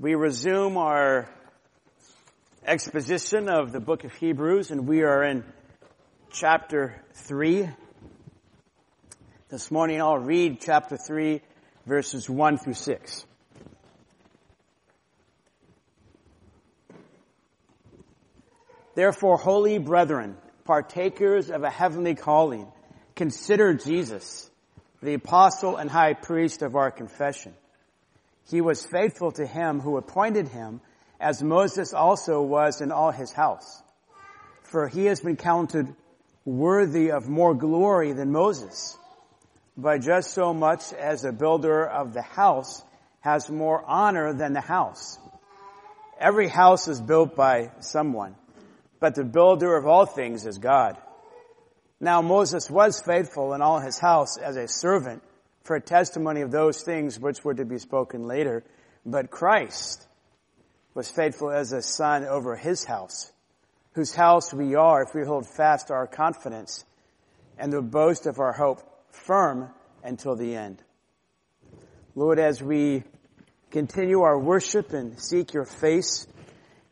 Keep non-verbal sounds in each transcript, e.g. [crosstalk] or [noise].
We resume our exposition of the book of Hebrews, and we are in chapter 3. This morning I'll read chapter 3, verses 1 through 6. Therefore, holy brethren, partakers of a heavenly calling, consider Jesus, the apostle and high priest of our confession he was faithful to him who appointed him, as Moses also was in all his house. For he has been counted worthy of more glory than Moses, by just so much as the builder of the house has more honor than the house. Every house is built by someone, but the builder of all things is God. Now Moses was faithful in all his house as a servant for a testimony of those things which were to be spoken later. But Christ was faithful as a son over his house, whose house we are if we hold fast our confidence and the boast of our hope firm until the end. Lord, as we continue our worship and seek your face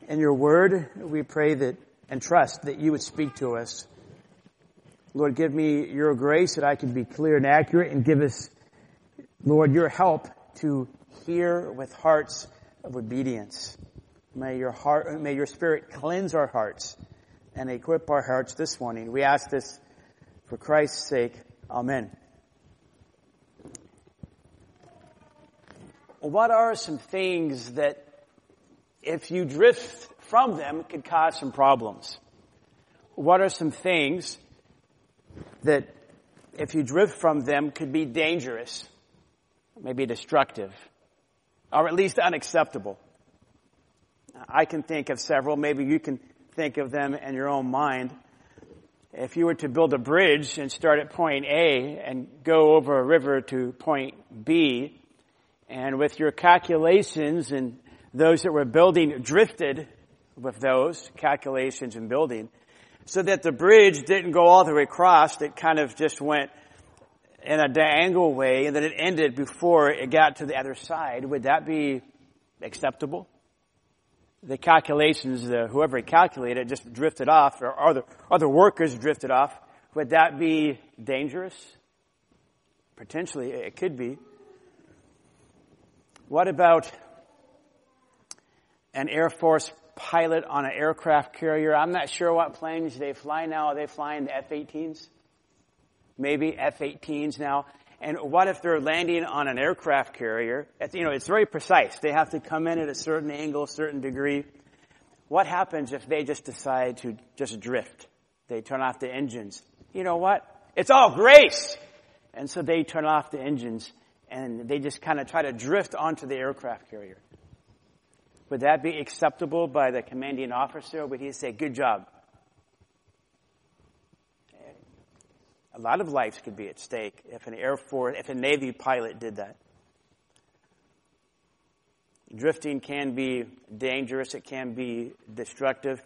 and your word, we pray that and trust that you would speak to us. Lord, give me your grace that I can be clear and accurate and give us Lord, your help to hear with hearts of obedience. May your heart, may your spirit cleanse our hearts and equip our hearts this morning. We ask this for Christ's sake. Amen. What are some things that if you drift from them could cause some problems? What are some things that if you drift from them could be dangerous? Maybe destructive, or at least unacceptable. I can think of several. Maybe you can think of them in your own mind. If you were to build a bridge and start at point A and go over a river to point B, and with your calculations and those that were building drifted with those calculations and building, so that the bridge didn't go all the way across, it kind of just went in a diagonal way and then it ended before it got to the other side, would that be acceptable? The calculations, the, whoever calculated just drifted off, or other, other workers drifted off. Would that be dangerous? Potentially, it could be. What about an Air Force pilot on an aircraft carrier? I'm not sure what planes they fly now. Are they flying the F-18s? Maybe F-18s now. And what if they're landing on an aircraft carrier? It's, you know, it's very precise. They have to come in at a certain angle, a certain degree. What happens if they just decide to just drift? They turn off the engines. You know what? It's all grace! And so they turn off the engines and they just kind of try to drift onto the aircraft carrier. Would that be acceptable by the commanding officer? Would he say, good job? A lot of lives could be at stake if an Air Force, if a Navy pilot did that. Drifting can be dangerous. It can be destructive.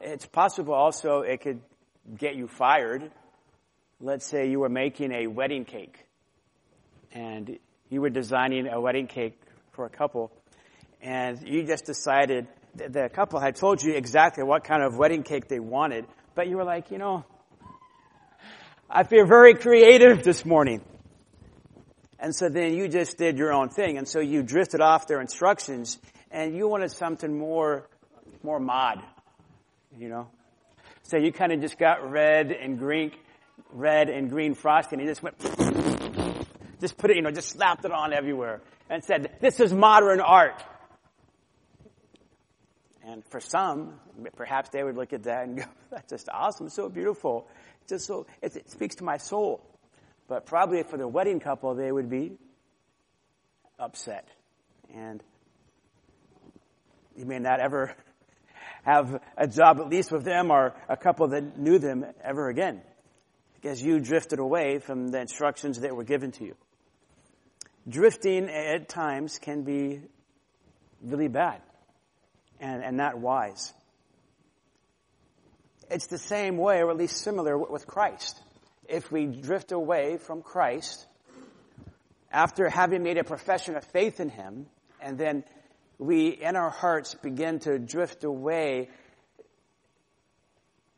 It's possible also it could get you fired. Let's say you were making a wedding cake and you were designing a wedding cake for a couple and you just decided that the couple had told you exactly what kind of wedding cake they wanted, but you were like, you know, I feel very creative this morning. And so then you just did your own thing. And so you drifted off their instructions and you wanted something more, more mod, you know? So you kind of just got red and green, red and green frosting and you just went, just put it, you know, just slapped it on everywhere and said, this is modern art. And for some, perhaps they would look at that and go, [laughs] that's just awesome, so beautiful just so it, it speaks to my soul. But probably for the wedding couple, they would be upset. And you may not ever [laughs] have a job at least with them or a couple that knew them ever again because you drifted away from the instructions that were given to you. Drifting at times can be really bad and, and not wise. It's the same way, or at least similar with Christ. If we drift away from Christ, after having made a profession of faith in Him, and then we in our hearts begin to drift away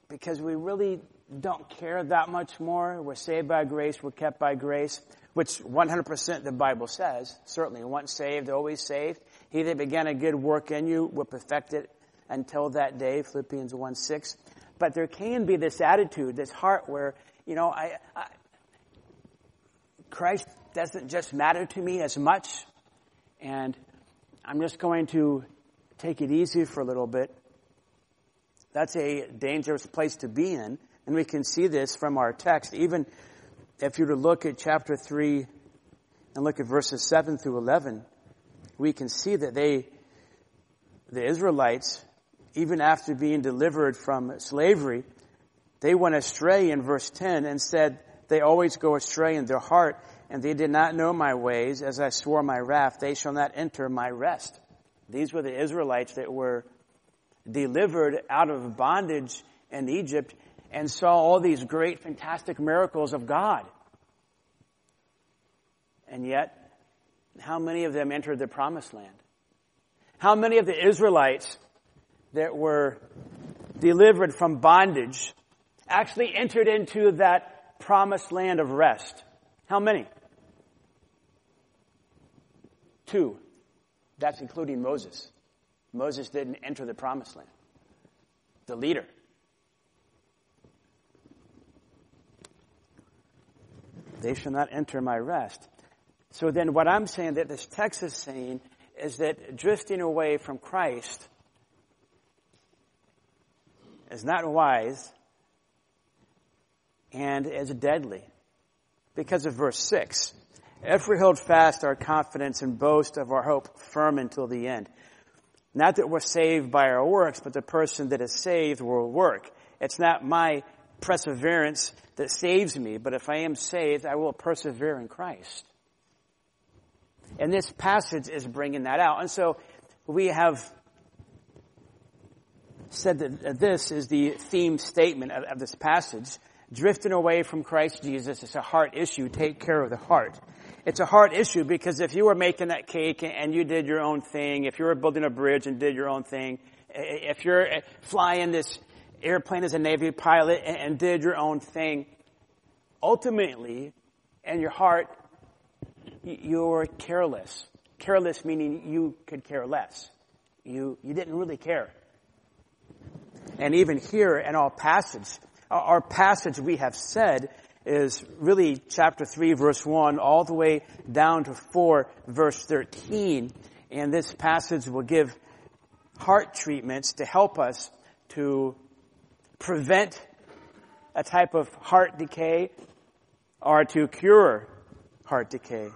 because we really don't care that much more. We're saved by grace, we're kept by grace, which 100% the Bible says, certainly. Once saved, always saved. He that began a good work in you will perfect it until that day, Philippians 1 6. But there can be this attitude, this heart where, you know, I, I Christ doesn't just matter to me as much, and I'm just going to take it easy for a little bit. That's a dangerous place to be in, and we can see this from our text. Even if you were to look at chapter 3 and look at verses 7 through 11, we can see that they, the Israelites, even after being delivered from slavery, they went astray in verse 10 and said, they always go astray in their heart, and they did not know my ways, as I swore my wrath, they shall not enter my rest. These were the Israelites that were delivered out of bondage in Egypt and saw all these great, fantastic miracles of God. And yet, how many of them entered the promised land? How many of the Israelites that were delivered from bondage actually entered into that promised land of rest? How many? Two. That's including Moses. Moses didn't enter the promised land. The leader. They shall not enter my rest. So then what I'm saying that this text is saying is that drifting away from Christ is not wise and is deadly because of verse 6. If we hold fast our confidence and boast of our hope firm until the end. Not that we're saved by our works, but the person that is saved will work. It's not my perseverance that saves me, but if I am saved, I will persevere in Christ. And this passage is bringing that out. And so we have said that this is the theme statement of, of this passage. Drifting away from Christ Jesus is a heart issue. Take care of the heart. It's a heart issue because if you were making that cake and you did your own thing, if you were building a bridge and did your own thing, if you're eh, flying this airplane as a Navy pilot and did your own thing, ultimately, in your heart, you're careless. Careless meaning you could care less. You, you didn't really care. And even here in our passage, our passage we have said is really chapter 3 verse 1 all the way down to 4 verse 13. And this passage will give heart treatments to help us to prevent a type of heart decay or to cure heart decay.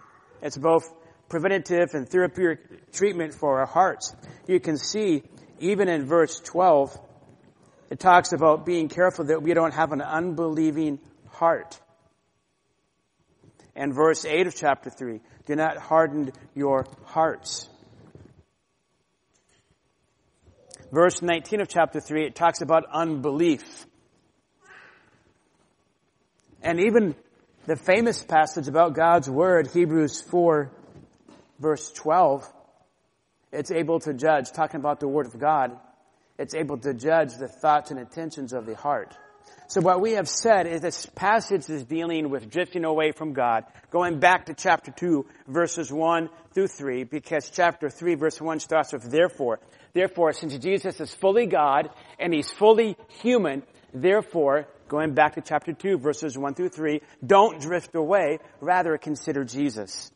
It's both preventative and therapeutic treatment for our hearts. You can see even in verse 12, it talks about being careful that we don't have an unbelieving heart. And verse 8 of chapter 3, do not harden your hearts. Verse 19 of chapter 3, it talks about unbelief. And even the famous passage about God's Word, Hebrews 4, verse 12, it's able to judge, talking about the Word of God, it's able to judge the thoughts and intentions of the heart. So what we have said is this passage is dealing with drifting away from God, going back to chapter 2, verses 1 through 3, because chapter 3, verse 1 starts with therefore. Therefore, since Jesus is fully God and he's fully human, therefore, going back to chapter 2, verses 1 through 3, don't drift away, rather consider Jesus.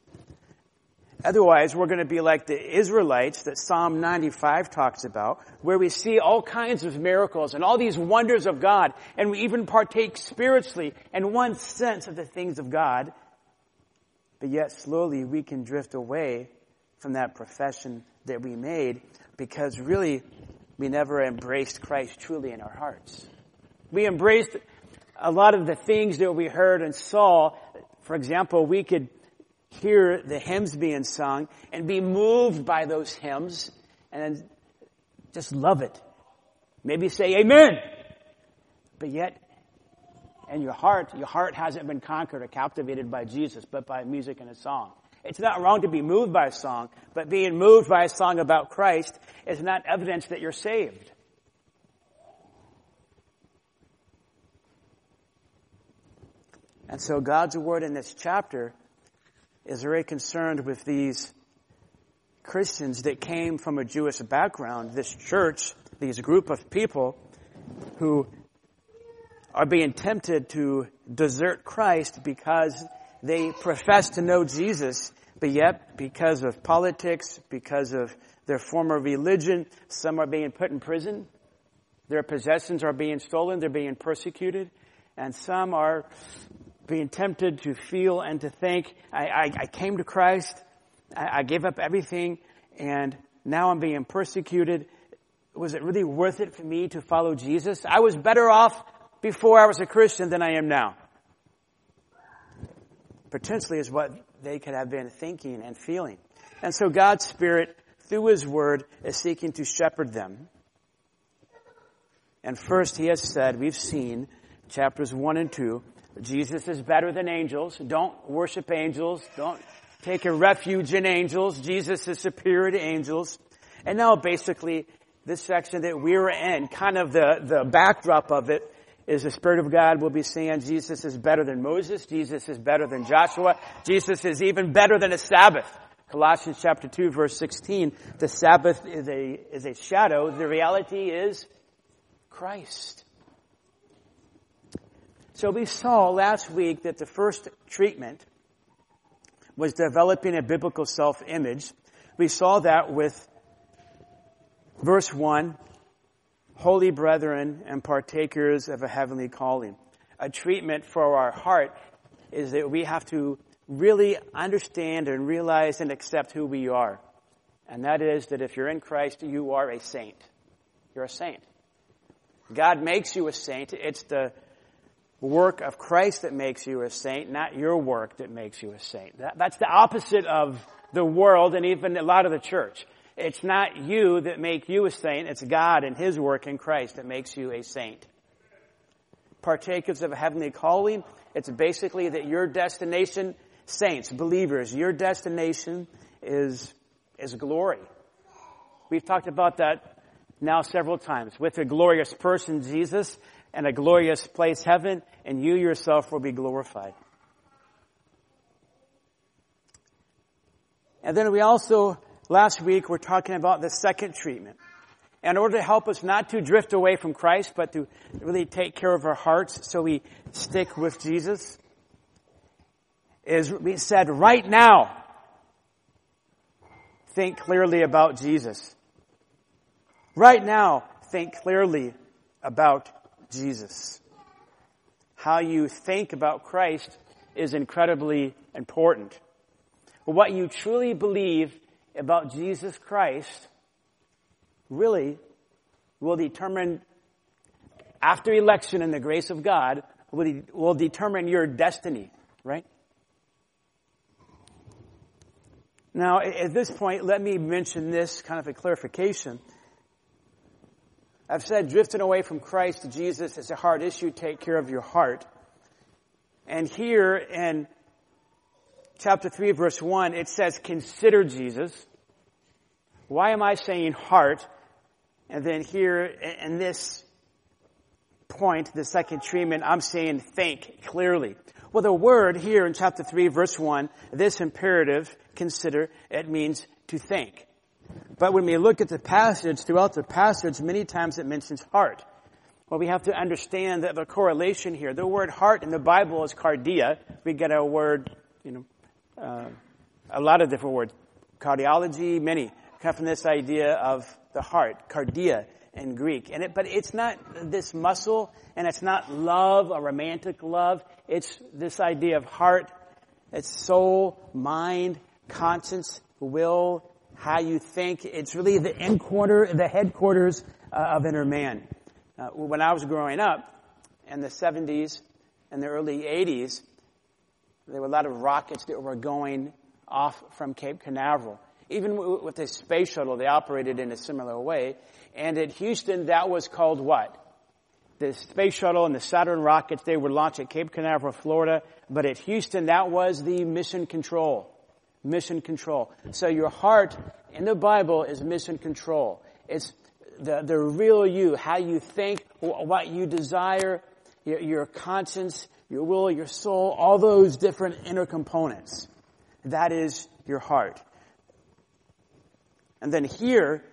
Otherwise, we're going to be like the Israelites that Psalm 95 talks about, where we see all kinds of miracles and all these wonders of God, and we even partake spiritually in one sense of the things of God, but yet slowly we can drift away from that profession that we made because really we never embraced Christ truly in our hearts. We embraced a lot of the things that we heard and saw. For example, we could hear the hymns being sung and be moved by those hymns and just love it. Maybe say amen. But yet, in your heart, your heart hasn't been conquered or captivated by Jesus, but by music and a song. It's not wrong to be moved by a song, but being moved by a song about Christ is not evidence that you're saved. And so God's word in this chapter is very concerned with these Christians that came from a Jewish background, this church, these group of people who are being tempted to desert Christ because they profess to know Jesus, but yet because of politics, because of their former religion, some are being put in prison. Their possessions are being stolen. They're being persecuted. And some are being tempted to feel and to think, I, I, I came to Christ, I, I gave up everything, and now I'm being persecuted. Was it really worth it for me to follow Jesus? I was better off before I was a Christian than I am now. Potentially is what they could have been thinking and feeling. And so God's Spirit, through His Word, is seeking to shepherd them. And first, He has said, we've seen chapters 1 and 2, Jesus is better than angels. Don't worship angels. Don't take a refuge in angels. Jesus is superior to angels. And now basically, this section that we're in, kind of the, the backdrop of it, is the Spirit of God will be saying Jesus is better than Moses. Jesus is better than Joshua. Jesus is even better than a Sabbath. Colossians chapter 2 verse 16, the Sabbath is a, is a shadow. The reality is Christ. So we saw last week that the first treatment was developing a biblical self-image. We saw that with verse 1, holy brethren and partakers of a heavenly calling. A treatment for our heart is that we have to really understand and realize and accept who we are. And that is that if you're in Christ, you are a saint. You're a saint. God makes you a saint. It's the work of Christ that makes you a saint, not your work that makes you a saint. That, that's the opposite of the world and even a lot of the church. It's not you that make you a saint, it's God and His work in Christ that makes you a saint. Partakers of a heavenly calling, it's basically that your destination, saints, believers, your destination is, is glory. We've talked about that now several times. With a glorious person, Jesus, and a glorious place, heaven, and you yourself will be glorified. And then we also, last week, we're talking about the second treatment. In order to help us not to drift away from Christ, but to really take care of our hearts so we stick with Jesus, is we said right now, think clearly about Jesus. Right now, think clearly about Jesus. How you think about Christ is incredibly important. What you truly believe about Jesus Christ really will determine, after election and the grace of God, will, will determine your destiny, right? Now, at this point, let me mention this kind of a clarification. I've said drifting away from Christ to Jesus is a hard issue. Take care of your heart. And here in chapter 3 verse 1, it says consider Jesus. Why am I saying heart? And then here in this point, the second treatment, I'm saying think clearly. Well, the word here in chapter 3 verse 1, this imperative, consider, it means to think. But when we look at the passage, throughout the passage, many times it mentions heart. Well, we have to understand that the correlation here. The word heart in the Bible is cardia. We get a word, you know, uh, a lot of different words. Cardiology, many come from this idea of the heart, cardia in Greek. And it, but it's not this muscle, and it's not love, a romantic love. It's this idea of heart. It's soul, mind, conscience, will, how you think. It's really the end quarter, the headquarters uh, of inner man. Uh, when I was growing up in the 70s and the early 80s, there were a lot of rockets that were going off from Cape Canaveral. Even with the space shuttle, they operated in a similar way. And at Houston, that was called what? The space shuttle and the Saturn rockets, they were launched at Cape Canaveral, Florida. But at Houston, that was the mission control Mission control. So your heart in the Bible is mission control. It's the, the real you, how you think, what you desire, your, your conscience, your will, your soul, all those different inner components. That is your heart. And then here,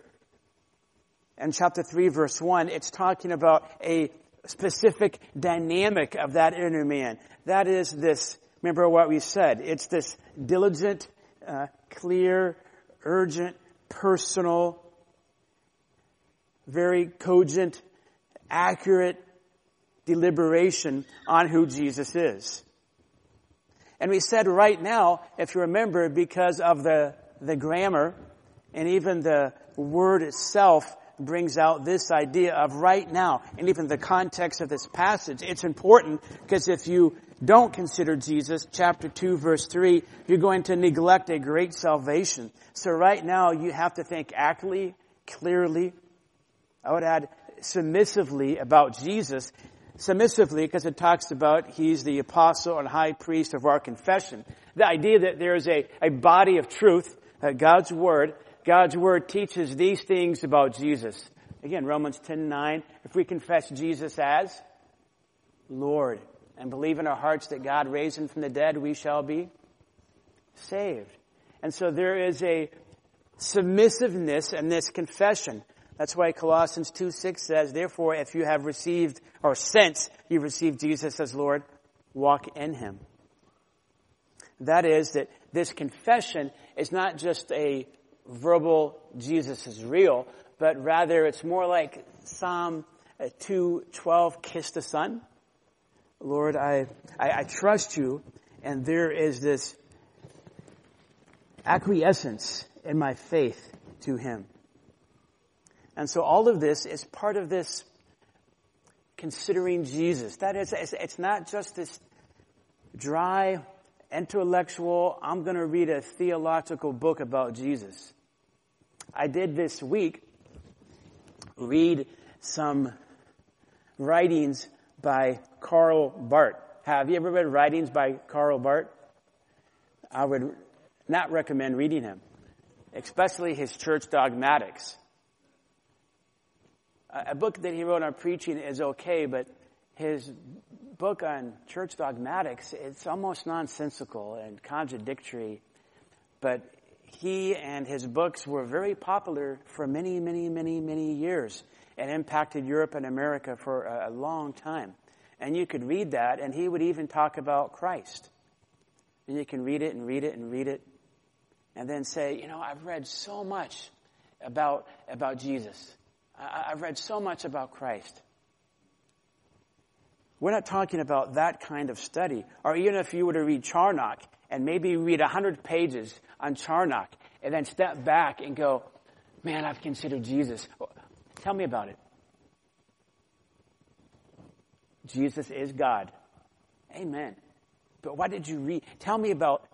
in chapter 3 verse 1, it's talking about a specific dynamic of that inner man. That is this, remember what we said, it's this diligent, uh, clear, urgent, personal, very cogent, accurate deliberation on who Jesus is. And we said right now, if you remember, because of the, the grammar and even the word itself brings out this idea of right now and even the context of this passage. It's important because if you don't consider Jesus, chapter 2 verse 3, you're going to neglect a great salvation. So right now you have to think accurately, clearly, I would add submissively about Jesus. Submissively because it talks about he's the apostle and high priest of our confession. The idea that there is a, a body of truth, uh, God's word, God's word teaches these things about Jesus. Again, Romans 10, 9, if we confess Jesus as Lord and believe in our hearts that God raised him from the dead, we shall be saved. And so there is a submissiveness in this confession. That's why Colossians 2 6 says, Therefore, if you have received, or since you've received Jesus as Lord, walk in Him. That is, that this confession is not just a verbal Jesus is real, but rather it's more like Psalm 2:12, kiss the Son. Lord, I, I, I trust you, and there is this acquiescence in my faith to Him. And so all of this is part of this considering Jesus. That is, it's not just this dry, intellectual, I'm going to read a theological book about Jesus. I did this week read some writings by Karl Barth. Have you ever read writings by Karl Barth? I would not recommend reading him, especially his church dogmatics a book that he wrote on preaching is okay, but his book on church dogmatics, it's almost nonsensical and contradictory. But he and his books were very popular for many, many, many, many years and impacted Europe and America for a, long time. And you could read that, and he would even talk about Christ. And you can read it and read it and read it, and then say, you know, I've read so much about, about Jesus. I, have read so much about Christ. We're not talking about that kind of study. Or even if you were to read Charnock and maybe read 100 pages on Charnock and then step back and go, man, I've considered Jesus. Tell me about it. Jesus is God. Amen. But what did you read? Tell me about,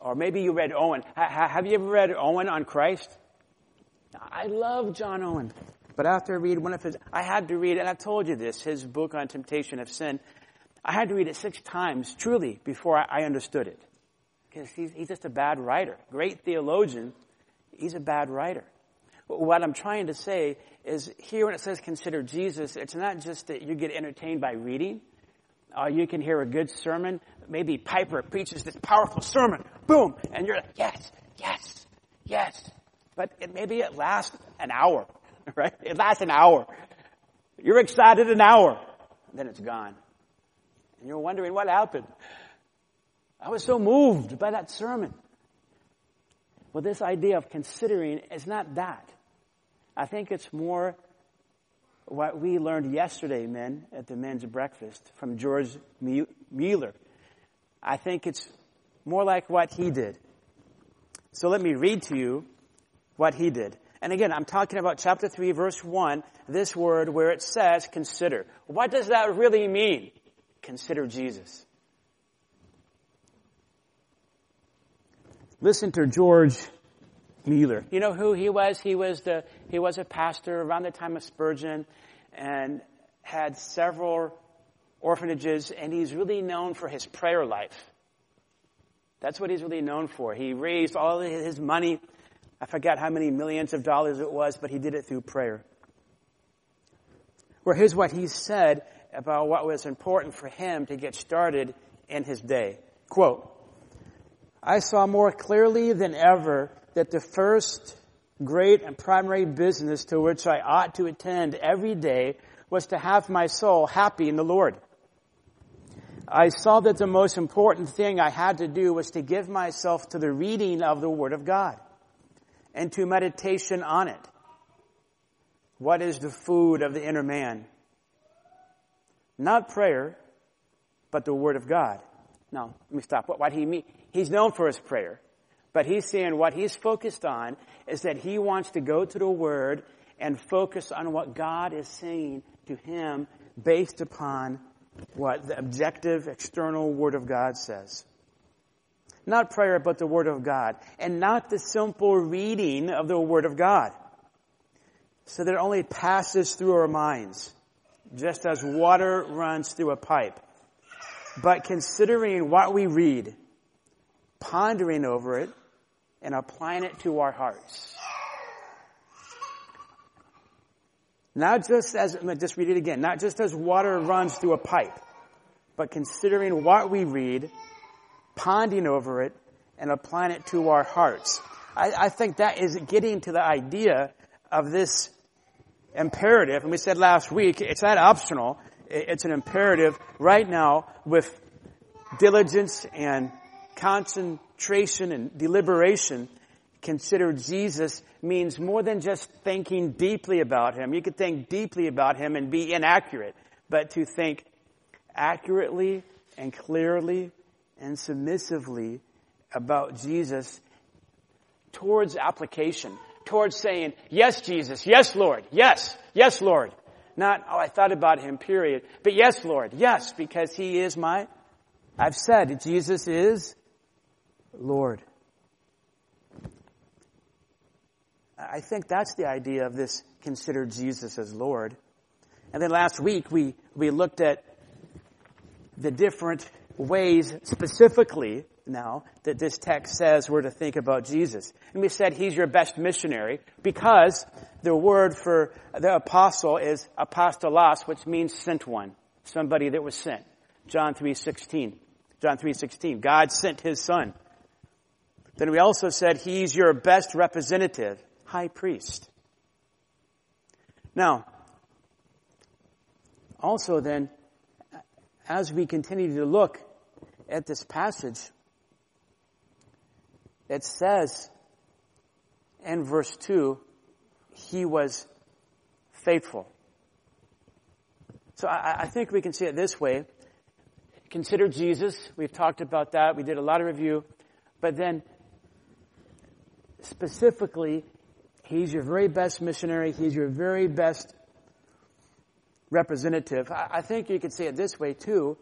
or maybe you read Owen. have you ever read Owen on Christ? I love John Owen. But after I read one of his, I had to read, and I've told you this, his book on temptation of sin. I had to read it six times, truly, before I, I understood it. Because he's, he's just a bad writer. Great theologian, he's a bad writer. What I'm trying to say is here when it says consider Jesus, it's not just that you get entertained by reading, or you can hear a good sermon. Maybe Piper preaches this powerful sermon, boom, and you're like, yes, yes, yes. But it, maybe it lasts an hour, [laughs] right? It lasts an hour. You're excited an hour, then it's gone. And you're wondering what happened. I was so moved by that sermon. Well, this idea of considering is not that. I think it's more what we learned yesterday, men, at the men's breakfast from George Mueller. I think it's more like what he did. So let me read to you what he did. And again, I'm talking about chapter 3, verse 1, this word where it says consider. What does that really mean? Consider Jesus. Listen to George Mueller. You know who he was? He was the, he was a pastor around the time of Spurgeon and had several orphanages and he's really known for his prayer life. That's what he's really known for. He raised all his money. I forgot how many millions of dollars it was, but he did it through prayer. Where here's what he said about what was important for him to get started in his day. Quote, I saw more clearly than ever that the first great and primary business to which I ought to attend every day was to have my soul happy in the Lord. I saw that the most important thing I had to do was to give myself to the reading of the Word of God and to meditation on it. What is the food of the inner man? Not prayer, but the Word of God. Now, let me stop. What, what he mean? He's known for his prayer. But he's saying what he's focused on is that he wants to go to the Word and focus on what God is saying to him based upon what the objective external Word of God says. Not prayer, but the Word of God. And not the simple reading of the Word of God. So that it only passes through our minds, just as water runs through a pipe. But considering what we read, pondering over it, and applying it to our hearts. Not just as, I'm just read it again, not just as water runs through a pipe, but considering what we read, pondering over it, and applying it to our hearts. I, I think that is getting to the idea of this imperative. And we said last week, it's not optional. It's an imperative right now with diligence and concentration and deliberation, consider Jesus means more than just thinking deeply about him. You could think deeply about him and be inaccurate, but to think accurately and clearly and submissively about Jesus towards application, towards saying, yes, Jesus, yes, Lord, yes, yes, Lord. Not, oh, I thought about him, period. But yes, Lord, yes, because he is my, I've said, Jesus is Lord. I think that's the idea of this consider Jesus as Lord. And then last week we, we looked at the different ways specifically now that this text says we're to think about Jesus. And we said he's your best missionary because the word for the apostle is apostolos, which means sent one. Somebody that was sent. John 3.16. John 3.16. God sent his son. Then we also said he's your best representative, high priest. Now, also then, as we continue to look at this passage, it says in verse 2, he was faithful. So I, I, think we can see it this way. Consider Jesus. We've talked about that. We did a lot of review. But then specifically, he's your very best missionary. He's your very best representative. I think you could say it this way too.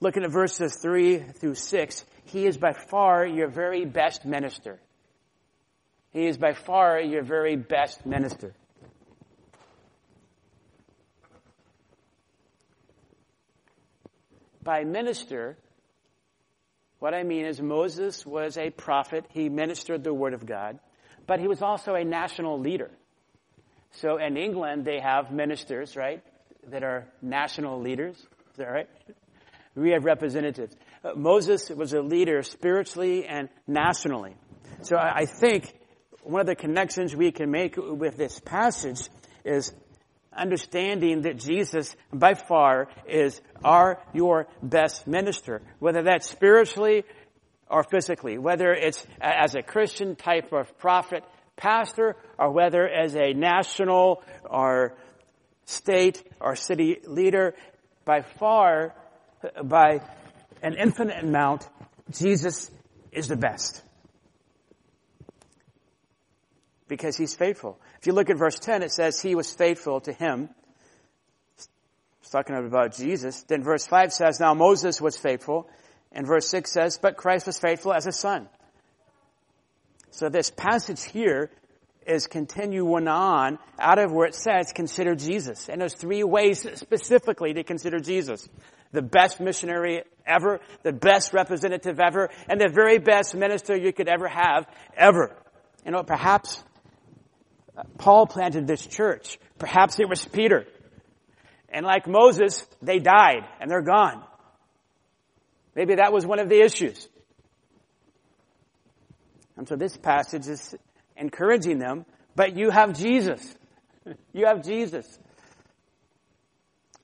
Looking at verses 3 through 6, he is by far your very best minister. He is by far your very best minister. By minister, what I mean is Moses was a prophet. He ministered the word of God, but he was also a national leader. So in England, they have ministers, right, that are national leaders. Is that right? We have representatives. Uh, Moses was a leader spiritually and nationally. So I, I think one of the connections we can make with this passage is understanding that Jesus by far is our, your best minister, whether that's spiritually or physically, whether it's as a Christian type of prophet, pastor, or whether as a national or state or city leader, by far, by an infinite amount, Jesus is the best. Because he's faithful. If you look at verse 10, it says he was faithful to him. It's talking about Jesus. Then verse 5 says, now Moses was faithful. And verse 6 says, but Christ was faithful as a son. So this passage here is continuing on out of where it says consider Jesus. And there's three ways specifically to consider Jesus. The best missionary ever, the best representative ever, and the very best minister you could ever have, ever. You know, perhaps Paul planted this church. Perhaps it was Peter. And like Moses, they died and they're gone. Maybe that was one of the issues. And so this passage is encouraging them, but you have Jesus. [laughs] You have Jesus.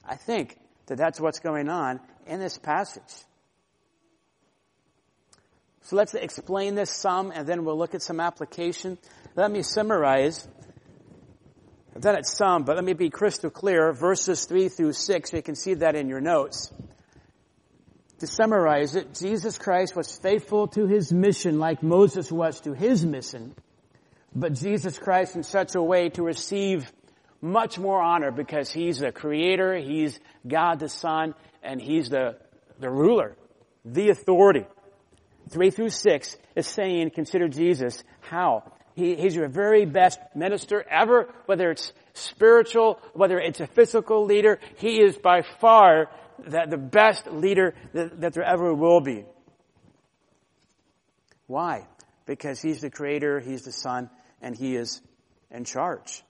I think that that's what's going on in this passage. So let's explain this some and then we'll look at some application. Let me summarize. I've done it some, but let me be crystal clear. Verses 3 through 6, you can see that in your notes. To summarize it, Jesus Christ was faithful to his mission like Moses was to his mission, but Jesus Christ in such a way to receive much more honor because he's the creator, he's God the Son, and he's the, the ruler, the authority. Three through six is saying, consider Jesus. How? He, he's your very best minister ever, whether it's spiritual, whether it's a physical leader. He is by far the, the best leader that, that there ever will be. Why? Because he's the creator, he's the son, and he is in charge.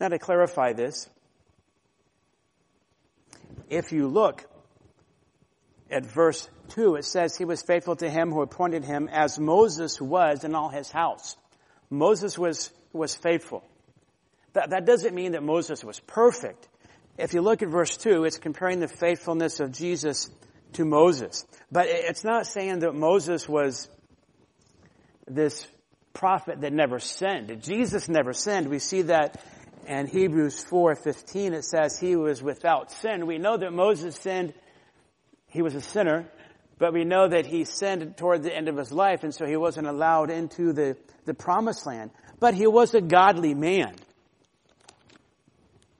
Now to clarify this, if you look at verse 2, it says he was faithful to him who appointed him as Moses was in all his house. Moses was, was faithful. That, that doesn't mean that Moses was perfect. If you look at verse 2, it's comparing the faithfulness of Jesus to Moses. But it's not saying that Moses was this prophet that never sinned. Jesus never sinned. We see that in Hebrews 4:15 it says he was without sin. We know that Moses sinned, he was a sinner, but we know that he sinned toward the end of his life and so he wasn't allowed into the, the promised land. But he was a godly man.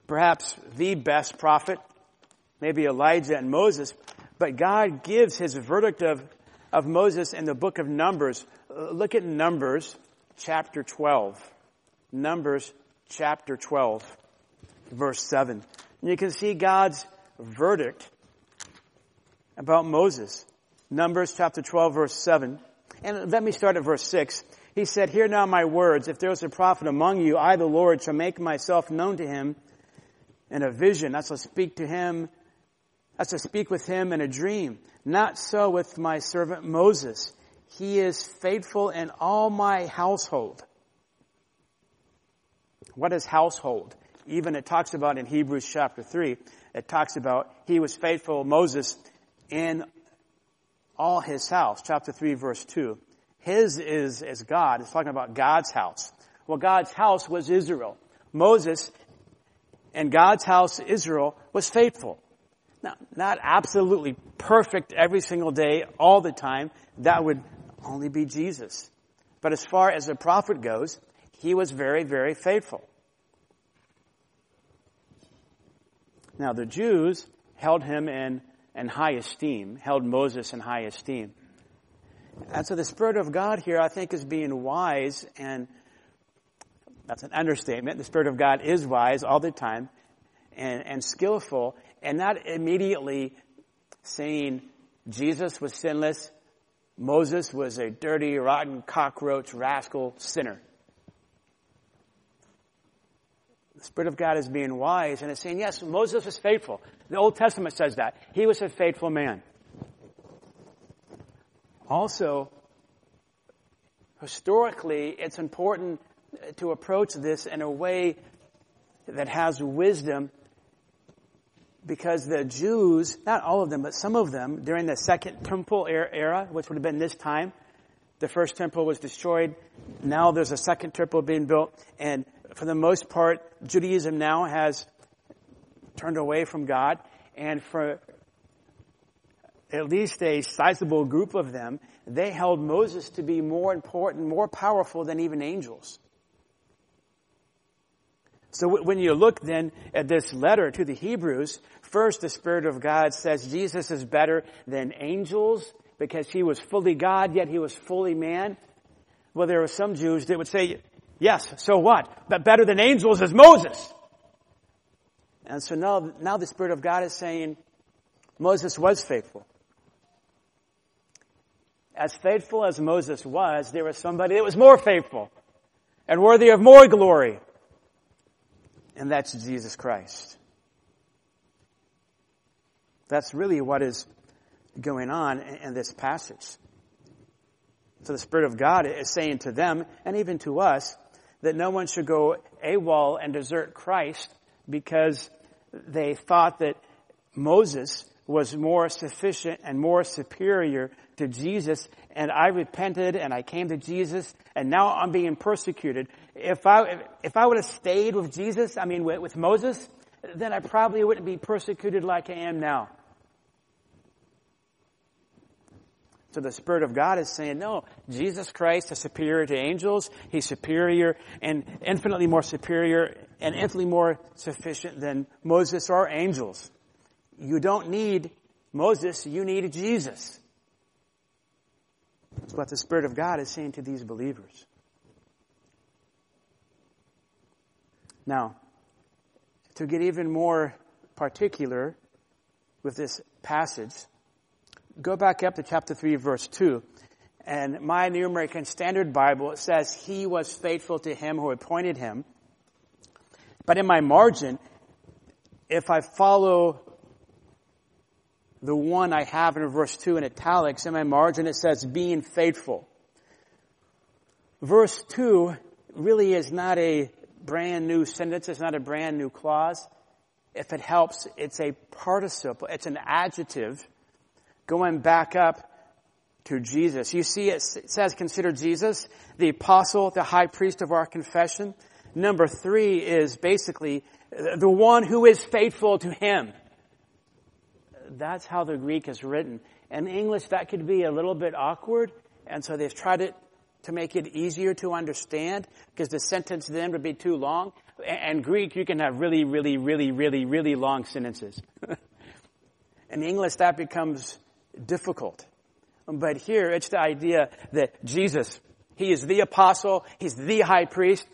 Perhaps the best prophet, maybe Elijah and Moses, but God gives his verdict of, of Moses in the book of Numbers. Uh, look at Numbers chapter 12. Numbers chapter 12, verse 7. And you can see God's verdict about Moses. Numbers chapter 12, verse 7. And let me start at verse 6. He said, Hear now my words. If there is a prophet among you, I, the Lord, shall make myself known to him in a vision. I shall speak to him. I shall speak with him in a dream. Not so with my servant Moses. He is faithful in all my household. What is household? Even it talks about in Hebrews chapter 3, it talks about he was faithful, Moses, in all his house. Chapter 3 verse 2. His is, is God. It's talking about God's house. Well, God's house was Israel. Moses and God's house, Israel, was faithful. Now, not absolutely perfect every single day, all the time. That would only be Jesus. But as far as a prophet goes, he was very, very faithful. Now, the Jews held him in, in high esteem, held Moses in high esteem. And so the Spirit of God here, I think, is being wise and that's an understatement. The Spirit of God is wise all the time and, and skillful and not immediately saying Jesus was sinless, Moses was a dirty, rotten, cockroach, rascal sinner. The Spirit of God is being wise and it's saying, yes, Moses was faithful. The Old Testament says that. He was a faithful man. Also, historically, it's important to approach this in a way that has wisdom because the Jews, not all of them, but some of them, during the Second Temple er-, era, which would have been this time, the first temple was destroyed. Now there's a second temple being built, and for the most part, Judaism now has turned away from God, and for at least a sizable group of them, they held Moses to be more important, more powerful than even angels. So when you look then at this letter to the Hebrews, first the Spirit of God says Jesus is better than angels because he was fully God, yet he was fully man. Well, there were some Jews that would say, Yes, so what? But better than angels is Moses. And so now, now the Spirit of God is saying, Moses was faithful. As faithful as Moses was, there was somebody that was more faithful and worthy of more glory. And that's Jesus Christ. That's really what is going on in this passage. So the Spirit of God is saying to them, and even to us, that no one should go AWOL and desert Christ because they thought that Moses was more sufficient and more superior to Jesus and I repented and I came to Jesus and now I'm being persecuted. If I, if I would have stayed with Jesus, I mean with, with Moses, then I probably wouldn't be persecuted like I am now. So the Spirit of God is saying, no, Jesus Christ is superior to angels. He's superior and infinitely more superior and infinitely more sufficient than Moses or angels. You don't need Moses, you need Jesus. That's what the Spirit of God is saying to these believers. Now, to get even more particular with this passage, go back up to chapter 3, verse 2. And my New American Standard Bible, says, He was faithful to him who appointed him. But in my margin, if I follow the one I have in verse 2 in italics, in my margin it says, being faithful. Verse 2 really is not a brand new sentence, it's not a brand new clause. If it helps, it's a participle, it's an adjective going back up to Jesus. You see, it says, consider Jesus, the apostle, the high priest of our confession. Number three is basically uh, the one who is faithful to him. That's how the Greek is written. In English, that could be a little bit awkward, and so they've tried it to make it easier to understand, because the sentence then would be too long. And Greek, you can have really, really, really, really, really long sentences. [laughs] In English, that becomes difficult. But here, it's the idea that Jesus, He is the apostle, He's the high priest.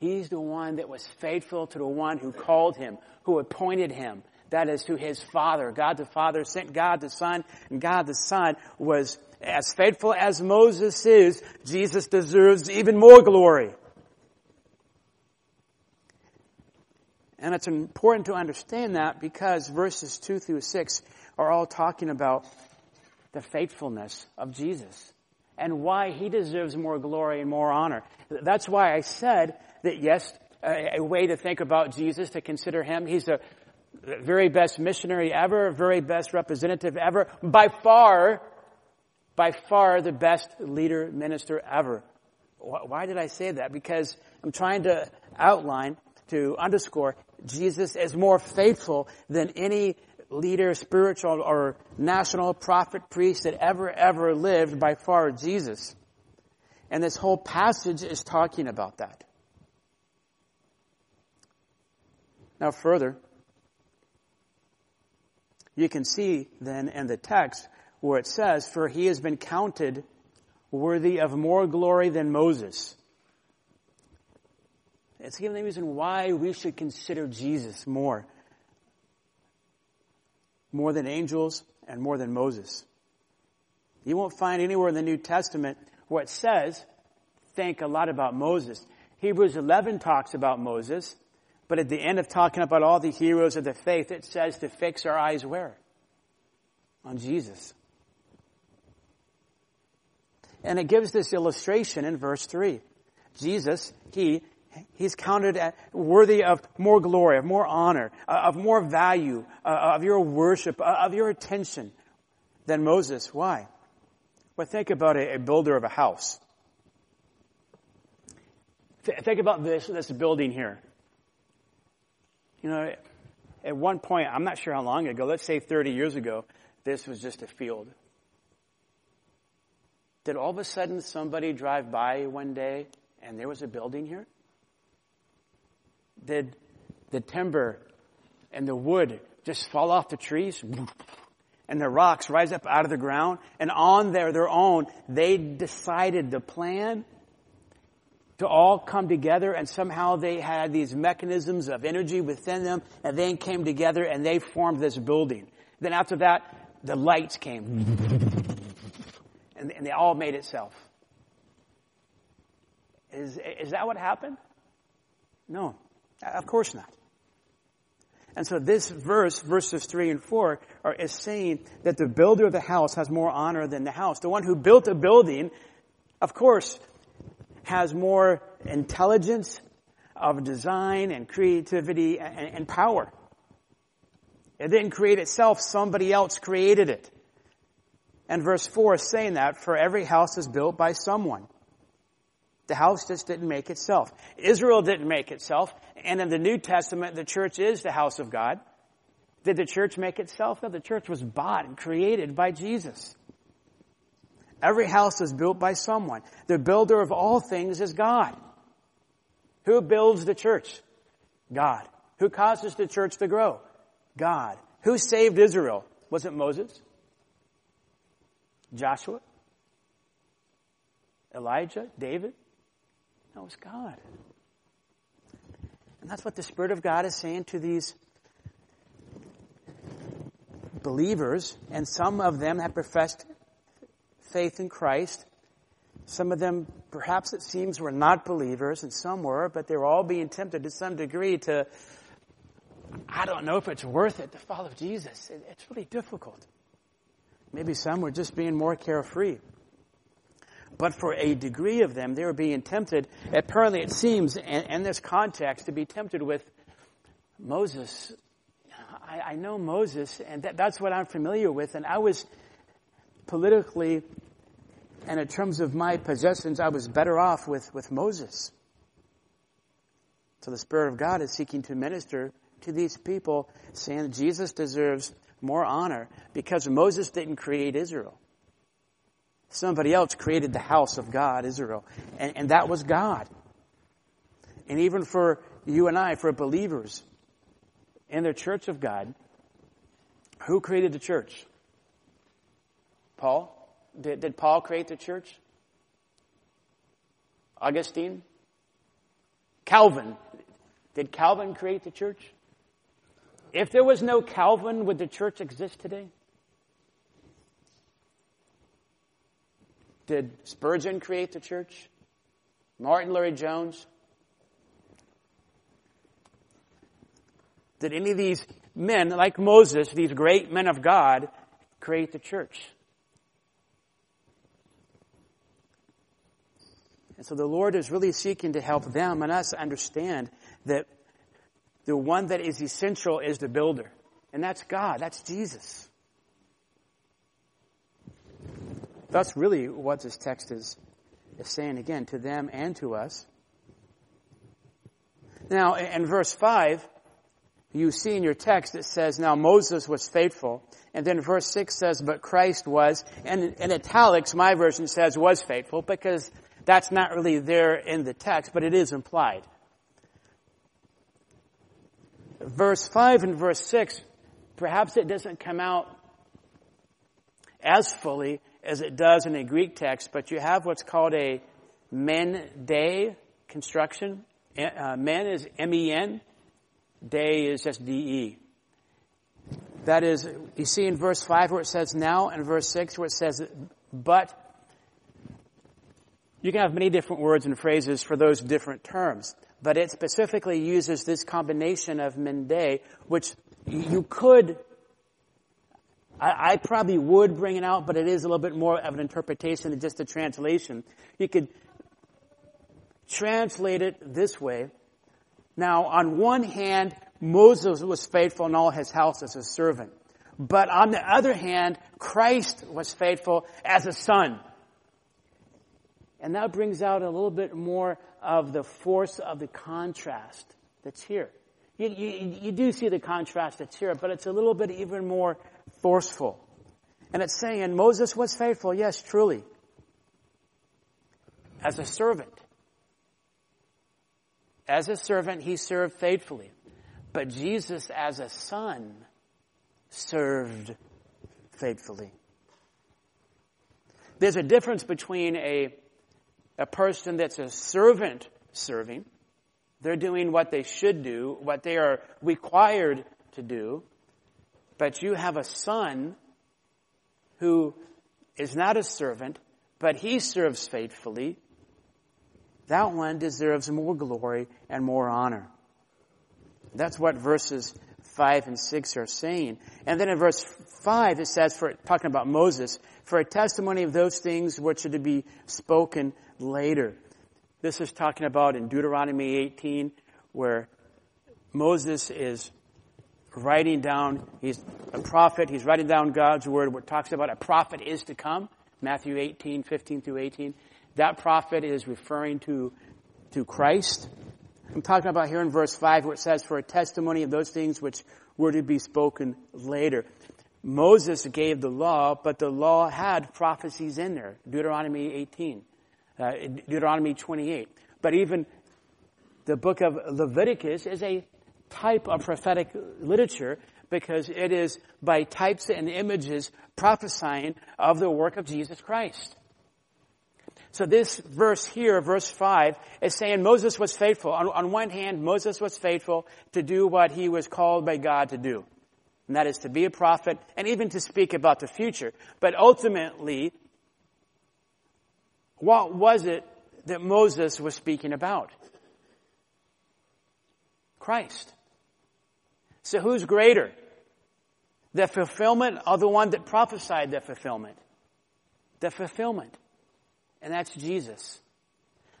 He's the one that was faithful to the one who called Him, who appointed Him. That is to His Father. God the Father sent God the Son, and God the Son was as faithful as Moses is. Jesus deserves even more glory. And it's important to understand that because verses 2 through 6 are all talking about the faithfulness of Jesus and why he deserves more glory and more honor. That's why I said that yes, a, way to think about Jesus, to consider him, he's the very best missionary ever, very best representative ever, by far, by far the best leader, minister ever. Why did I say that? Because I'm trying to outline, to underscore, Jesus is more faithful than any leader, spiritual or national prophet, priest that ever, ever lived by far Jesus. And this whole passage is talking about that. Now further, you can see then in the text where it says, for he has been counted worthy of more glory than Moses. It's given the reason why we should consider Jesus more more than angels and more than Moses. You won't find anywhere in the New Testament where it says, think a lot about Moses. Hebrews 11 talks about Moses, but at the end of talking about all the heroes of the faith, it says to fix our eyes where? On Jesus. And it gives this illustration in verse 3. Jesus, He He's counted worthy of more glory, of more honor, uh, of more value, uh, of your worship, uh, of your attention than Moses. Why? Well, think about a, builder of a house. think about this, this building here. You know, at one point, I'm not sure how long ago, let's say 30 years ago, this was just a field. Did all of a sudden somebody drive by one day and there was a building here? Did the timber and the wood just fall off the trees? And the rocks rise up out of the ground. And on their, their own, they decided the plan to all come together and somehow they had these mechanisms of energy within them and they came together and they formed this building. Then after that, the lights came. And, and they all made itself. Is, is that what happened? No, of course not. And so this verse, verses 3 and 4, are, is saying that the builder of the house has more honor than the house. The one who built a building, of course, has more intelligence of design and creativity and, and power. It didn't create itself, somebody else created it. And verse 4 is saying that for every house is built by someone. The house just didn't make itself. Israel didn't make itself. And in the New Testament, the church is the house of God. Did the church make itself? No, the church was bought and created by Jesus. Every house is built by someone. The builder of all things is God. Who builds the church? God. Who causes the church to grow? God. Who saved Israel? Was it Moses? Joshua? Elijah? David? It was God. And that's what the Spirit of God is saying to these believers, and some of them have professed faith in Christ. Some of them, perhaps it seems, were not believers, and some were, but they were all being tempted to some degree to, I don't know if it's worth it to follow Jesus. It's really difficult. Maybe some were just being more carefree. But for a degree of them, they were being tempted. Apparently, it seems, in, this context, to be tempted with Moses. I, I know Moses, and that, that's what I'm familiar with. And I was politically, and in terms of my possessions, I was better off with, with Moses. So the Spirit of God is seeking to minister to these people, saying Jesus deserves more honor because Moses didn't create Israel. Somebody else created the house of God, Israel. And, and that was God. And even for you and I, for believers in the church of God, who created the church? Paul? Did, did Paul create the church? Augustine? Calvin? Did Calvin create the church? If there was no Calvin, would the church exist today? Did Spurgeon create the church? Martyn Lloyd-Jones? Did any of these men, like Moses, these great men of God, create the church? And so the Lord is really seeking to help them and us understand that the one that is essential is the builder. And that's God. That's Jesus. That's really what this text is, is saying again to them and to us. Now, in verse 5, you see in your text it says, Now Moses was faithful. And then verse 6 says, But Christ was. And in italics, my version says was faithful because that's not really there in the text, but it is implied verse 5 and verse 6, perhaps it doesn't come out as fully as it does in a Greek text, but you have what's called a men de construction. Uh, men is M-E-N. Day is just D-E. That is, you see in verse 5 where it says now, and verse 6 where it says but. You can have many different words and phrases for those different terms but it specifically uses this combination of mende, which you could, I, I, probably would bring it out, but it is a little bit more of an interpretation than just a translation. You could translate it this way. Now, on one hand, Moses was faithful in all his house as a servant. But on the other hand, Christ was faithful as a son. And that brings out a little bit more of the force of the contrast that's here. You, you, you, do see the contrast that's here, but it's a little bit even more forceful. And it's saying Moses was faithful, yes, truly, as a servant. As a servant, he served faithfully. But Jesus, as a son, served faithfully. There's a difference between a a person that's a servant serving. They're doing what they should do, what they are required to do. But you have a son who is not a servant, but he serves faithfully. That one deserves more glory and more honor. That's what verses 5 and 6 are saying. And then in verse 5 it says, for talking about Moses, for a testimony of those things which are to be spoken later. This is talking about in Deuteronomy 18 where Moses is writing down, he's a prophet, he's writing down God's word, it talks about a prophet is to come, Matthew 18, 15 through 18. That prophet is referring to, to Christ. I'm talking about here in verse 5 where it says, for a testimony of those things which were to be spoken later. Moses gave the law, but the law had prophecies in there. Deuteronomy 18, uh, Deuteronomy 28. But even the book of Leviticus is a type of prophetic literature because it is by types and images prophesying of the work of Jesus Christ. So this verse here, verse 5, is saying Moses was faithful. On, on, one hand, Moses was faithful to do what he was called by God to do. And that is to be a prophet and even to speak about the future. But ultimately, what was it that Moses was speaking about? Christ. So who's greater? The fulfillment or the one that prophesied the fulfillment? The fulfillment. And that's Jesus.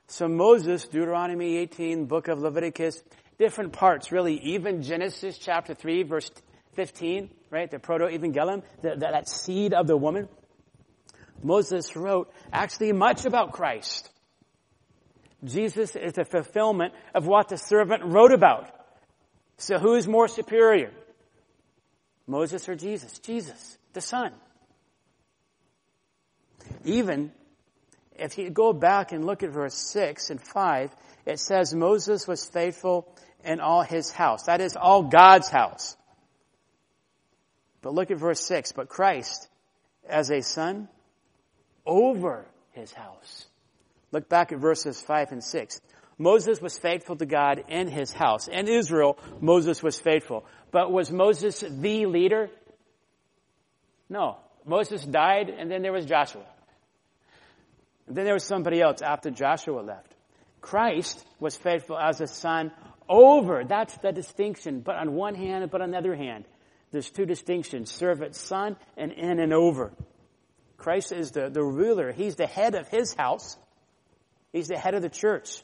So Moses, Deuteronomy 18, book of Leviticus, different parts really, even Genesis chapter 3 verse 15, right? The proto-evangelium, that seed of the woman. Moses wrote actually much about Christ. Jesus is the fulfillment of what the servant wrote about. So who is more superior? Moses or Jesus? Jesus, the Son. Even if you go back and look at verse 6 and 5, it says Moses was faithful in all his house. That is all God's house. But look at verse 6. But Christ as a son over his house. Look back at verses 5 and 6. Moses was faithful to God in his house. In Israel, Moses was faithful. But was Moses the leader? No. Moses died and then there was Joshua. And then there was somebody else after Joshua left. Christ was faithful as a son over. That's the distinction. But on one hand, but on the other hand, there's two distinctions. Servant, son, and in and over. Christ is the, the ruler. He's the head of his house. He's the head of the church.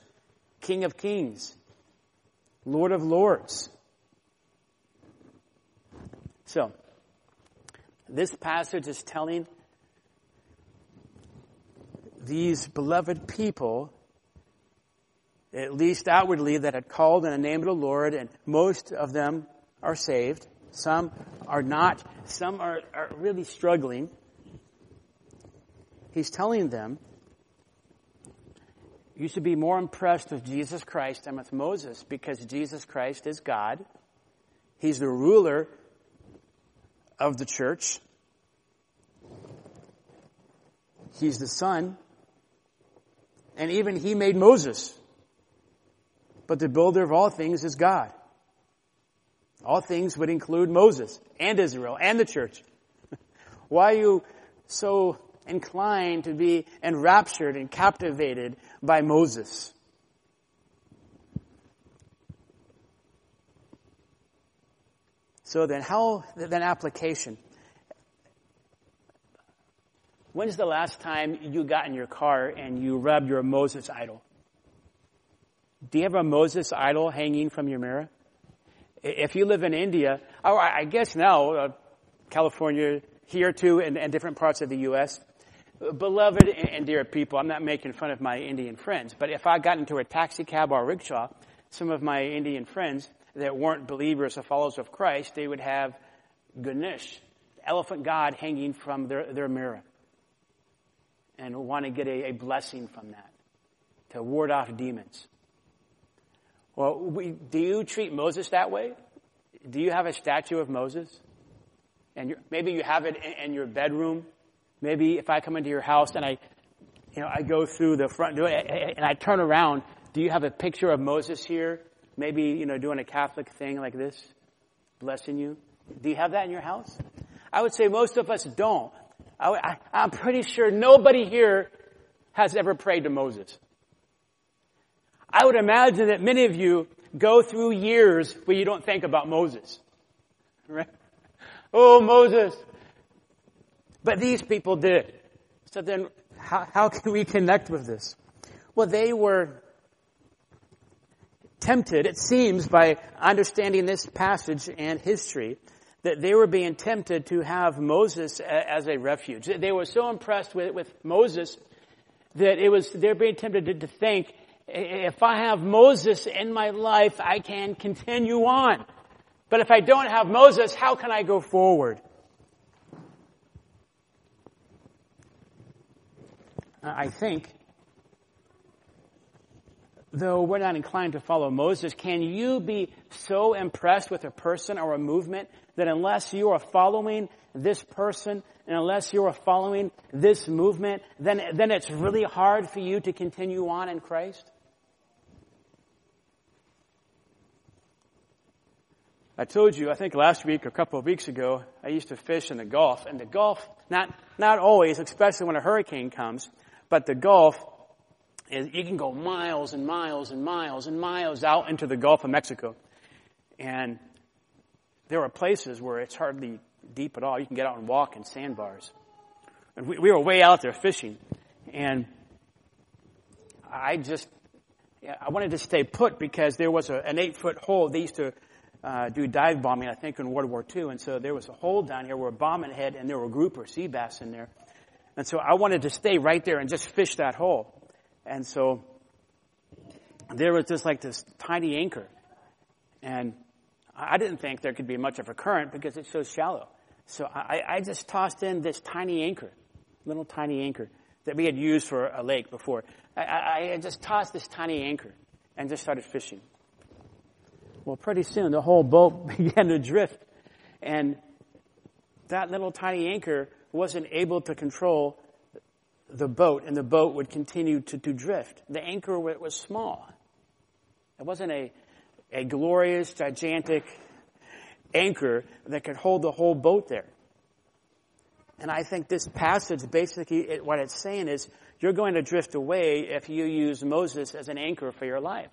King of kings, Lord of lords. So, this passage is telling these beloved people, at least outwardly, that had called in the name of the Lord, and most of them are saved. Some are not. Some are, are really struggling. He's telling them you should be more impressed with Jesus Christ than with Moses because Jesus Christ is God. He's the ruler of the church. He's the son. And even he made Moses. But the builder of all things is God. All things would include Moses and Israel and the church. [laughs] Why are you so inclined to be enraptured and captivated by Moses. So then how, then application. When's the last time you got in your car and you rubbed your Moses idol? Do you have a Moses idol hanging from your mirror? If you live in India, or I guess now, uh, California, here too, and, and different parts of the U.S., beloved and dear people, I'm not making fun of my Indian friends, but if I got into a taxi cab or rickshaw, some of my Indian friends that weren't believers or followers of Christ, they would have Ganesh, elephant god hanging from their, their mirror and want to get a, a blessing from that to ward off demons. Well, we, do you treat Moses that way? Do you have a statue of Moses? And maybe you have it in, in your bedroom Maybe if I come into your house and I, you know, I go through the front door and I turn around, do you have a picture of Moses here? Maybe, you know, doing a Catholic thing like this, blessing you. Do you have that in your house? I would say most of us don't. I, am pretty sure nobody here has ever prayed to Moses. I would imagine that many of you go through years where you don't think about Moses. [laughs] Right? Oh, Moses. But these people did. So then, how, how can we connect with this? Well, they were tempted, it seems, by understanding this passage and history, that they were being tempted to have Moses as a refuge. They were so impressed with, with Moses that it was, they're being tempted to, to think, if I have Moses in my life, I can continue on. But if I don't have Moses, how can I go forward? I think, though we're not inclined to follow Moses, can you be so impressed with a person or a movement that unless you are following this person and unless you are following this movement, then, then it's really hard for you to continue on in Christ? I told you, I think last week or a couple of weeks ago, I used to fish in the Gulf. And the Gulf, not, not always, especially when a hurricane comes, but the Gulf is, you can go miles and miles and miles and miles out into the Gulf of Mexico. And there are places where it's hardly deep at all. You can get out and walk in sandbars. And we, we were way out there fishing. And I just, I wanted to stay put because there was a, an eight foot hole. They used to uh, do dive bombing, I think, in World War II. And so there was a hole down here where a bombing head and there were grouper sea bass in there. And so I wanted to stay right there and just fish that hole. And so there was just like this tiny anchor. And I didn't think there could be much of a current because it's so shallow. So I, I just tossed in this tiny anchor, little tiny anchor that we had used for a lake before. I, I just tossed this tiny anchor and just started fishing. Well, pretty soon the whole boat [laughs] began to drift. And that little tiny anchor wasn't able to control the boat, and the boat would continue to, to drift. The anchor was small. It wasn't a, a glorious, gigantic anchor that could hold the whole boat there. And I think this passage basically, it, what it's saying is, you're going to drift away if you use Moses as an anchor for your life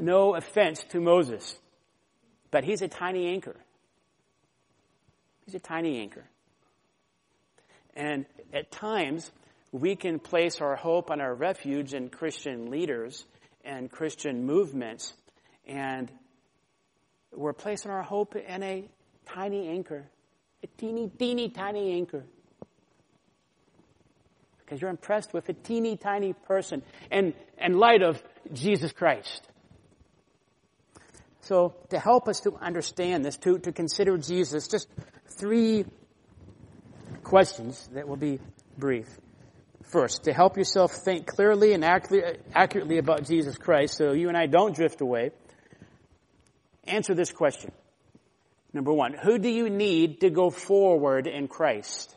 no offense to Moses, but he's a tiny anchor. He's a tiny anchor. And at times, we can place our hope and our refuge in Christian leaders and Christian movements, and we're placing our hope in a tiny anchor, a teeny, teeny, tiny anchor. Because you're impressed with a teeny, tiny person and in light of Jesus Christ. So to help us to understand this, to, to consider Jesus, just three questions that will be brief. First, to help yourself think clearly and accurately about Jesus Christ so you and I don't drift away, answer this question. Number one, who do you need to go forward in Christ?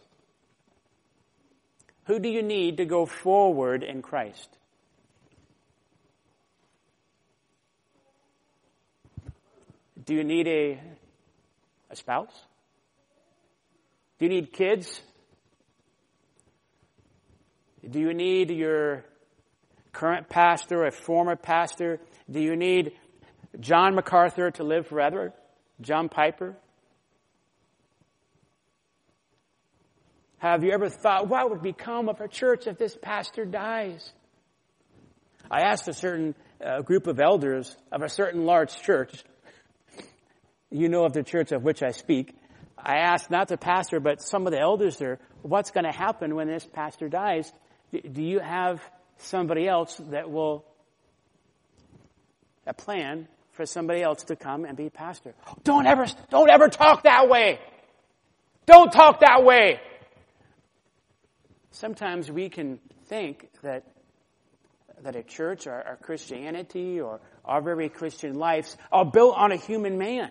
Who do you need to go forward in Christ? Do you need a, a spouse? Do you need kids? Do you need your current pastor, a former pastor? Do you need John MacArthur to live forever? John Piper? Have you ever thought, what would become of a church if this pastor dies? I asked a certain uh, group of elders of a certain large church you know of the church of which I speak. I asked not the pastor, but some of the elders there, what's going to happen when this pastor dies? Do you have somebody else that will, a plan for somebody else to come and be pastor? Don't ever, don't ever talk that way. Don't talk that way. Sometimes we can think that that a church or, or Christianity or our very Christian lives are built on a human man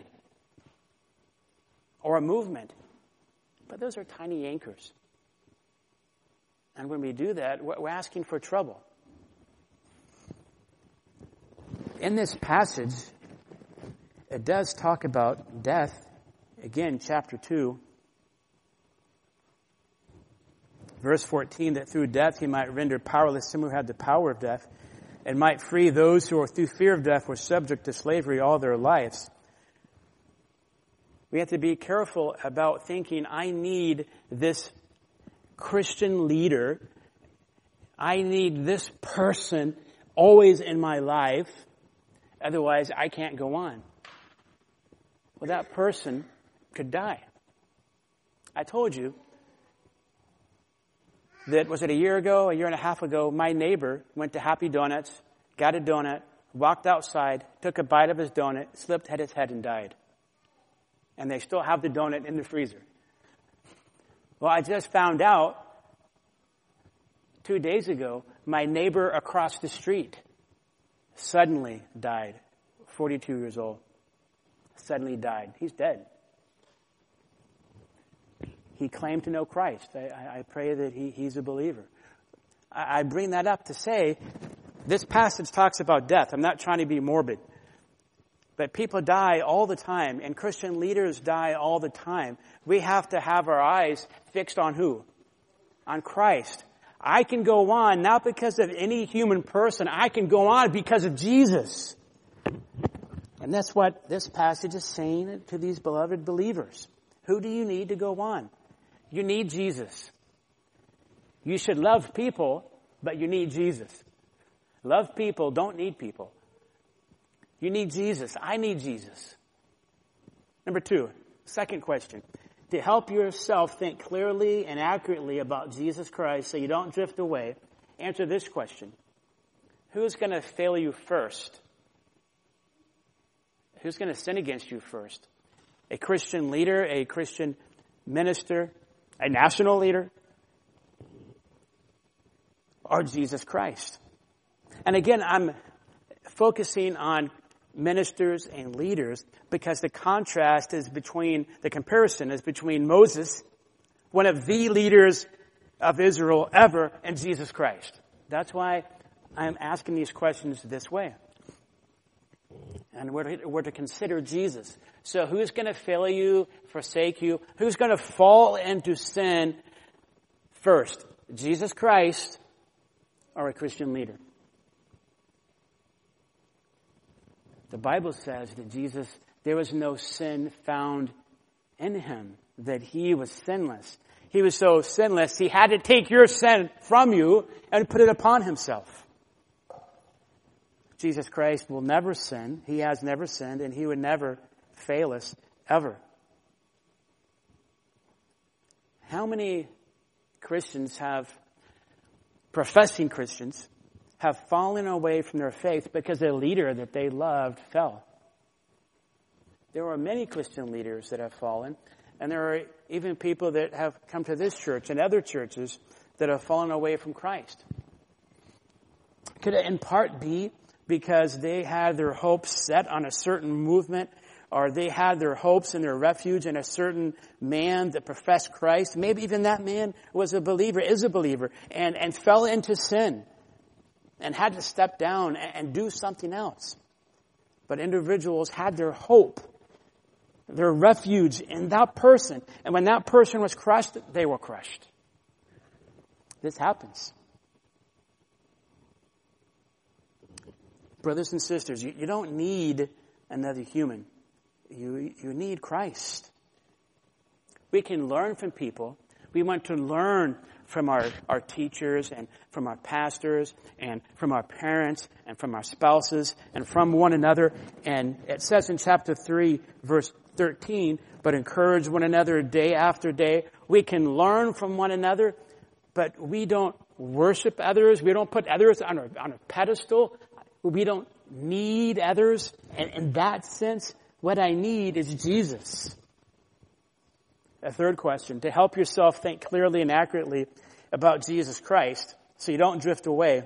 or a movement. But those are tiny anchors. And when we do that, we're asking for trouble. In this passage, it does talk about death again, chapter 2, verse 14, that through death he might render powerless him who had the power of death, and might free those who, through fear of death, were subject to slavery all their lives. We have to be careful about thinking, I need this Christian leader. I need this person always in my life. Otherwise, I can't go on. Well, that person could die. I told you that, was it a year ago, a year and a half ago, my neighbor went to Happy Donuts, got a donut, walked outside, took a bite of his donut, slipped, hit his head, and died. And they still have the donut in the freezer. Well, I just found out two days ago, my neighbor across the street suddenly died, 42 years old. Suddenly died. He's dead. He claimed to know Christ. I, I pray that he, he's a believer. I, I bring that up to say this passage talks about death. I'm not trying to be morbid. But people die all the time, and Christian leaders die all the time. We have to have our eyes fixed on who? On Christ. I can go on not because of any human person. I can go on because of Jesus. And that's what this passage is saying to these beloved believers. Who do you need to go on? You need Jesus. You should love people, but you need Jesus. Love people, don't need people. You need Jesus. I need Jesus. Number two, second question to help yourself think clearly and accurately about Jesus Christ so you don't drift away, answer this question. Who's going to fail you first? Who's going to sin against you first? A Christian leader, a Christian minister, a national leader, or Jesus Christ? And again, I'm focusing on ministers and leaders because the contrast is between, the comparison is between Moses, one of the leaders of Israel ever, and Jesus Christ. That's why I'm asking these questions this way. And we're to, we're to consider Jesus. So who's going to fail you, forsake you? Who's going to fall into sin first? Jesus Christ or a Christian leader? The Bible says that Jesus, there was no sin found in him, that he was sinless. He was so sinless, he had to take your sin from you and put it upon himself. Jesus Christ will never sin. He has never sinned, and he would never fail us ever. How many Christians have, professing Christians, have fallen away from their faith because a leader that they loved fell. There are many Christian leaders that have fallen, and there are even people that have come to this church and other churches that have fallen away from Christ. Could it in part be because they had their hopes set on a certain movement or they had their hopes and their refuge in a certain man that professed Christ. Maybe even that man was a believer, is a believer, and, and fell into sin and had to step down and do something else. But individuals had their hope, their refuge in that person. And when that person was crushed, they were crushed. This happens. Brothers and sisters, you, you don't need another human. You, you need Christ. We can learn from people. We want to learn from our, our teachers and from our pastors and from our parents and from our spouses and from one another. And it says in chapter 3 verse 13, but encourage one another day after day. We can learn from one another, but we don't worship others. We don't put others on a, on a pedestal. We don't need others. And in that sense, what I need is Jesus. A third question, to help yourself think clearly and accurately about Jesus Christ so you don't drift away.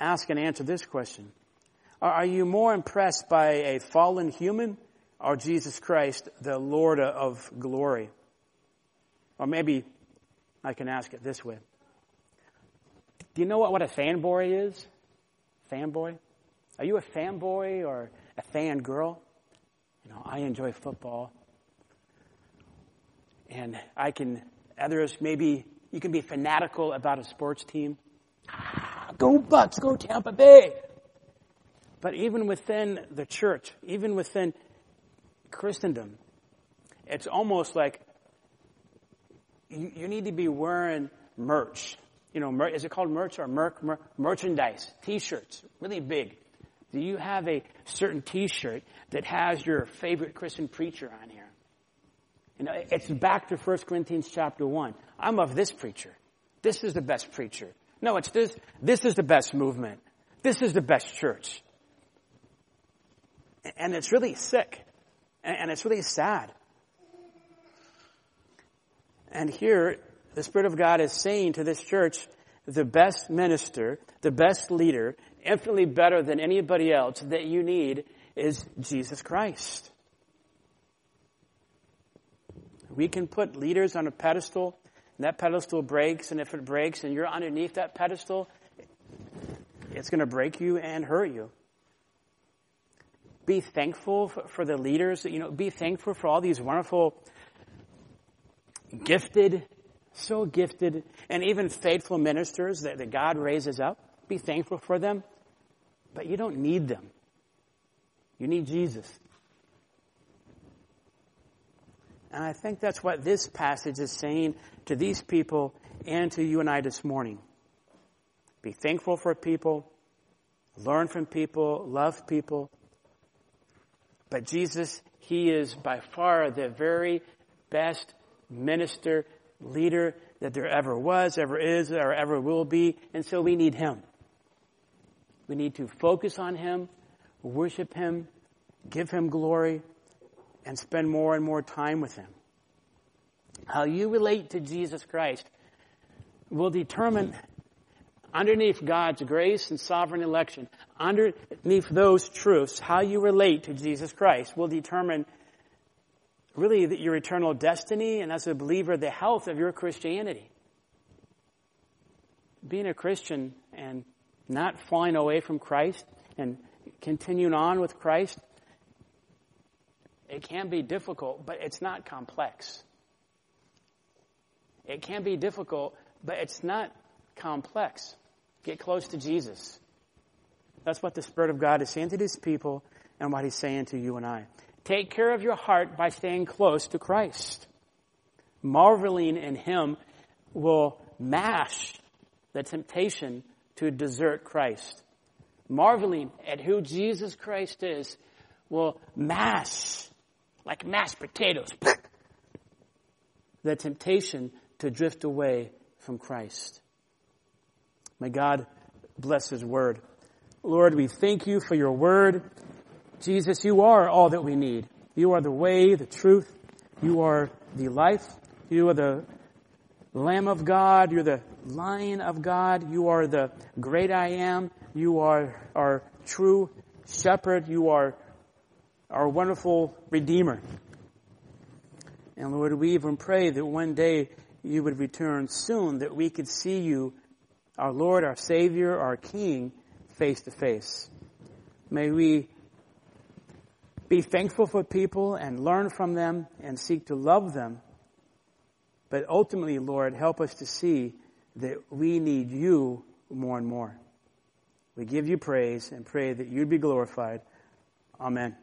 Ask and answer this question. Are you more impressed by a fallen human or Jesus Christ, the Lord of glory? Or maybe I can ask it this way. Do you know what, what a fanboy is? Fanboy? Are you a fanboy or a fan girl. You know, I enjoy football. And I can, others, maybe you can be fanatical about a sports team. Ah, [sighs] go Bucs, go Tampa Bay. But even within the church, even within Christendom, it's almost like you, you need to be wearing merch. You know, mer- is it called merch or merc, mer- merchandise? T-shirts, really big. Do you have a certain T-shirt that has your favorite Christian preacher on here? You know, it's back to 1 Corinthians chapter 1. I'm of this preacher. This is the best preacher. No, it's this, this is the best movement. This is the best church. And it's really sick. And it's really sad. And here, the Spirit of God is saying to this church, the best minister, the best leader, infinitely better than anybody else that you need is Jesus Christ. We can put leaders on a pedestal, and that pedestal breaks, and if it breaks and you're underneath that pedestal, it's going to break you and hurt you. Be thankful for the leaders, you know, be thankful for all these wonderful, gifted, so gifted, and even faithful ministers that, that God raises up. Be thankful for them, but you don't need them. You need Jesus. And I think that's what this passage is saying to these people and to you and I this morning. Be thankful for people, learn from people, love people, but Jesus, He is by far the very best minister, leader that there ever was, ever is, or ever will be. And so we need Him. We need to focus on Him, worship Him, give Him glory, and spend more and more time with Him. How you relate to Jesus Christ will determine underneath God's grace and sovereign election, underneath those truths, how you relate to Jesus Christ will determine really your eternal destiny and as a believer, the health of your Christianity. Being a Christian and not falling away from Christ and continuing on with Christ, it can be difficult, but it's not complex. It can be difficult, but it's not complex. Get close to Jesus. That's what the Spirit of God is saying to these people and what He's saying to you and I. Take care of your heart by staying close to Christ. Marveling in Him will mash the temptation to desert Christ. Marveling at who Jesus Christ is will mash, like mashed potatoes, [laughs] the temptation to drift away from Christ. May God bless His word. Lord, we thank you for your word. Jesus, you are all that we need. You are the way, the truth. You are the life. You are the Lamb of God. You're the Lion of God. You are the great I am. You are our true shepherd. You are our wonderful Redeemer. And Lord, we even pray that one day you would return soon, that we could see you our Lord, our Savior, our King, face to face. May we be thankful for people and learn from them and seek to love them. But ultimately, Lord, help us to see that we need you more and more. We give you praise and pray that you'd be glorified. Amen.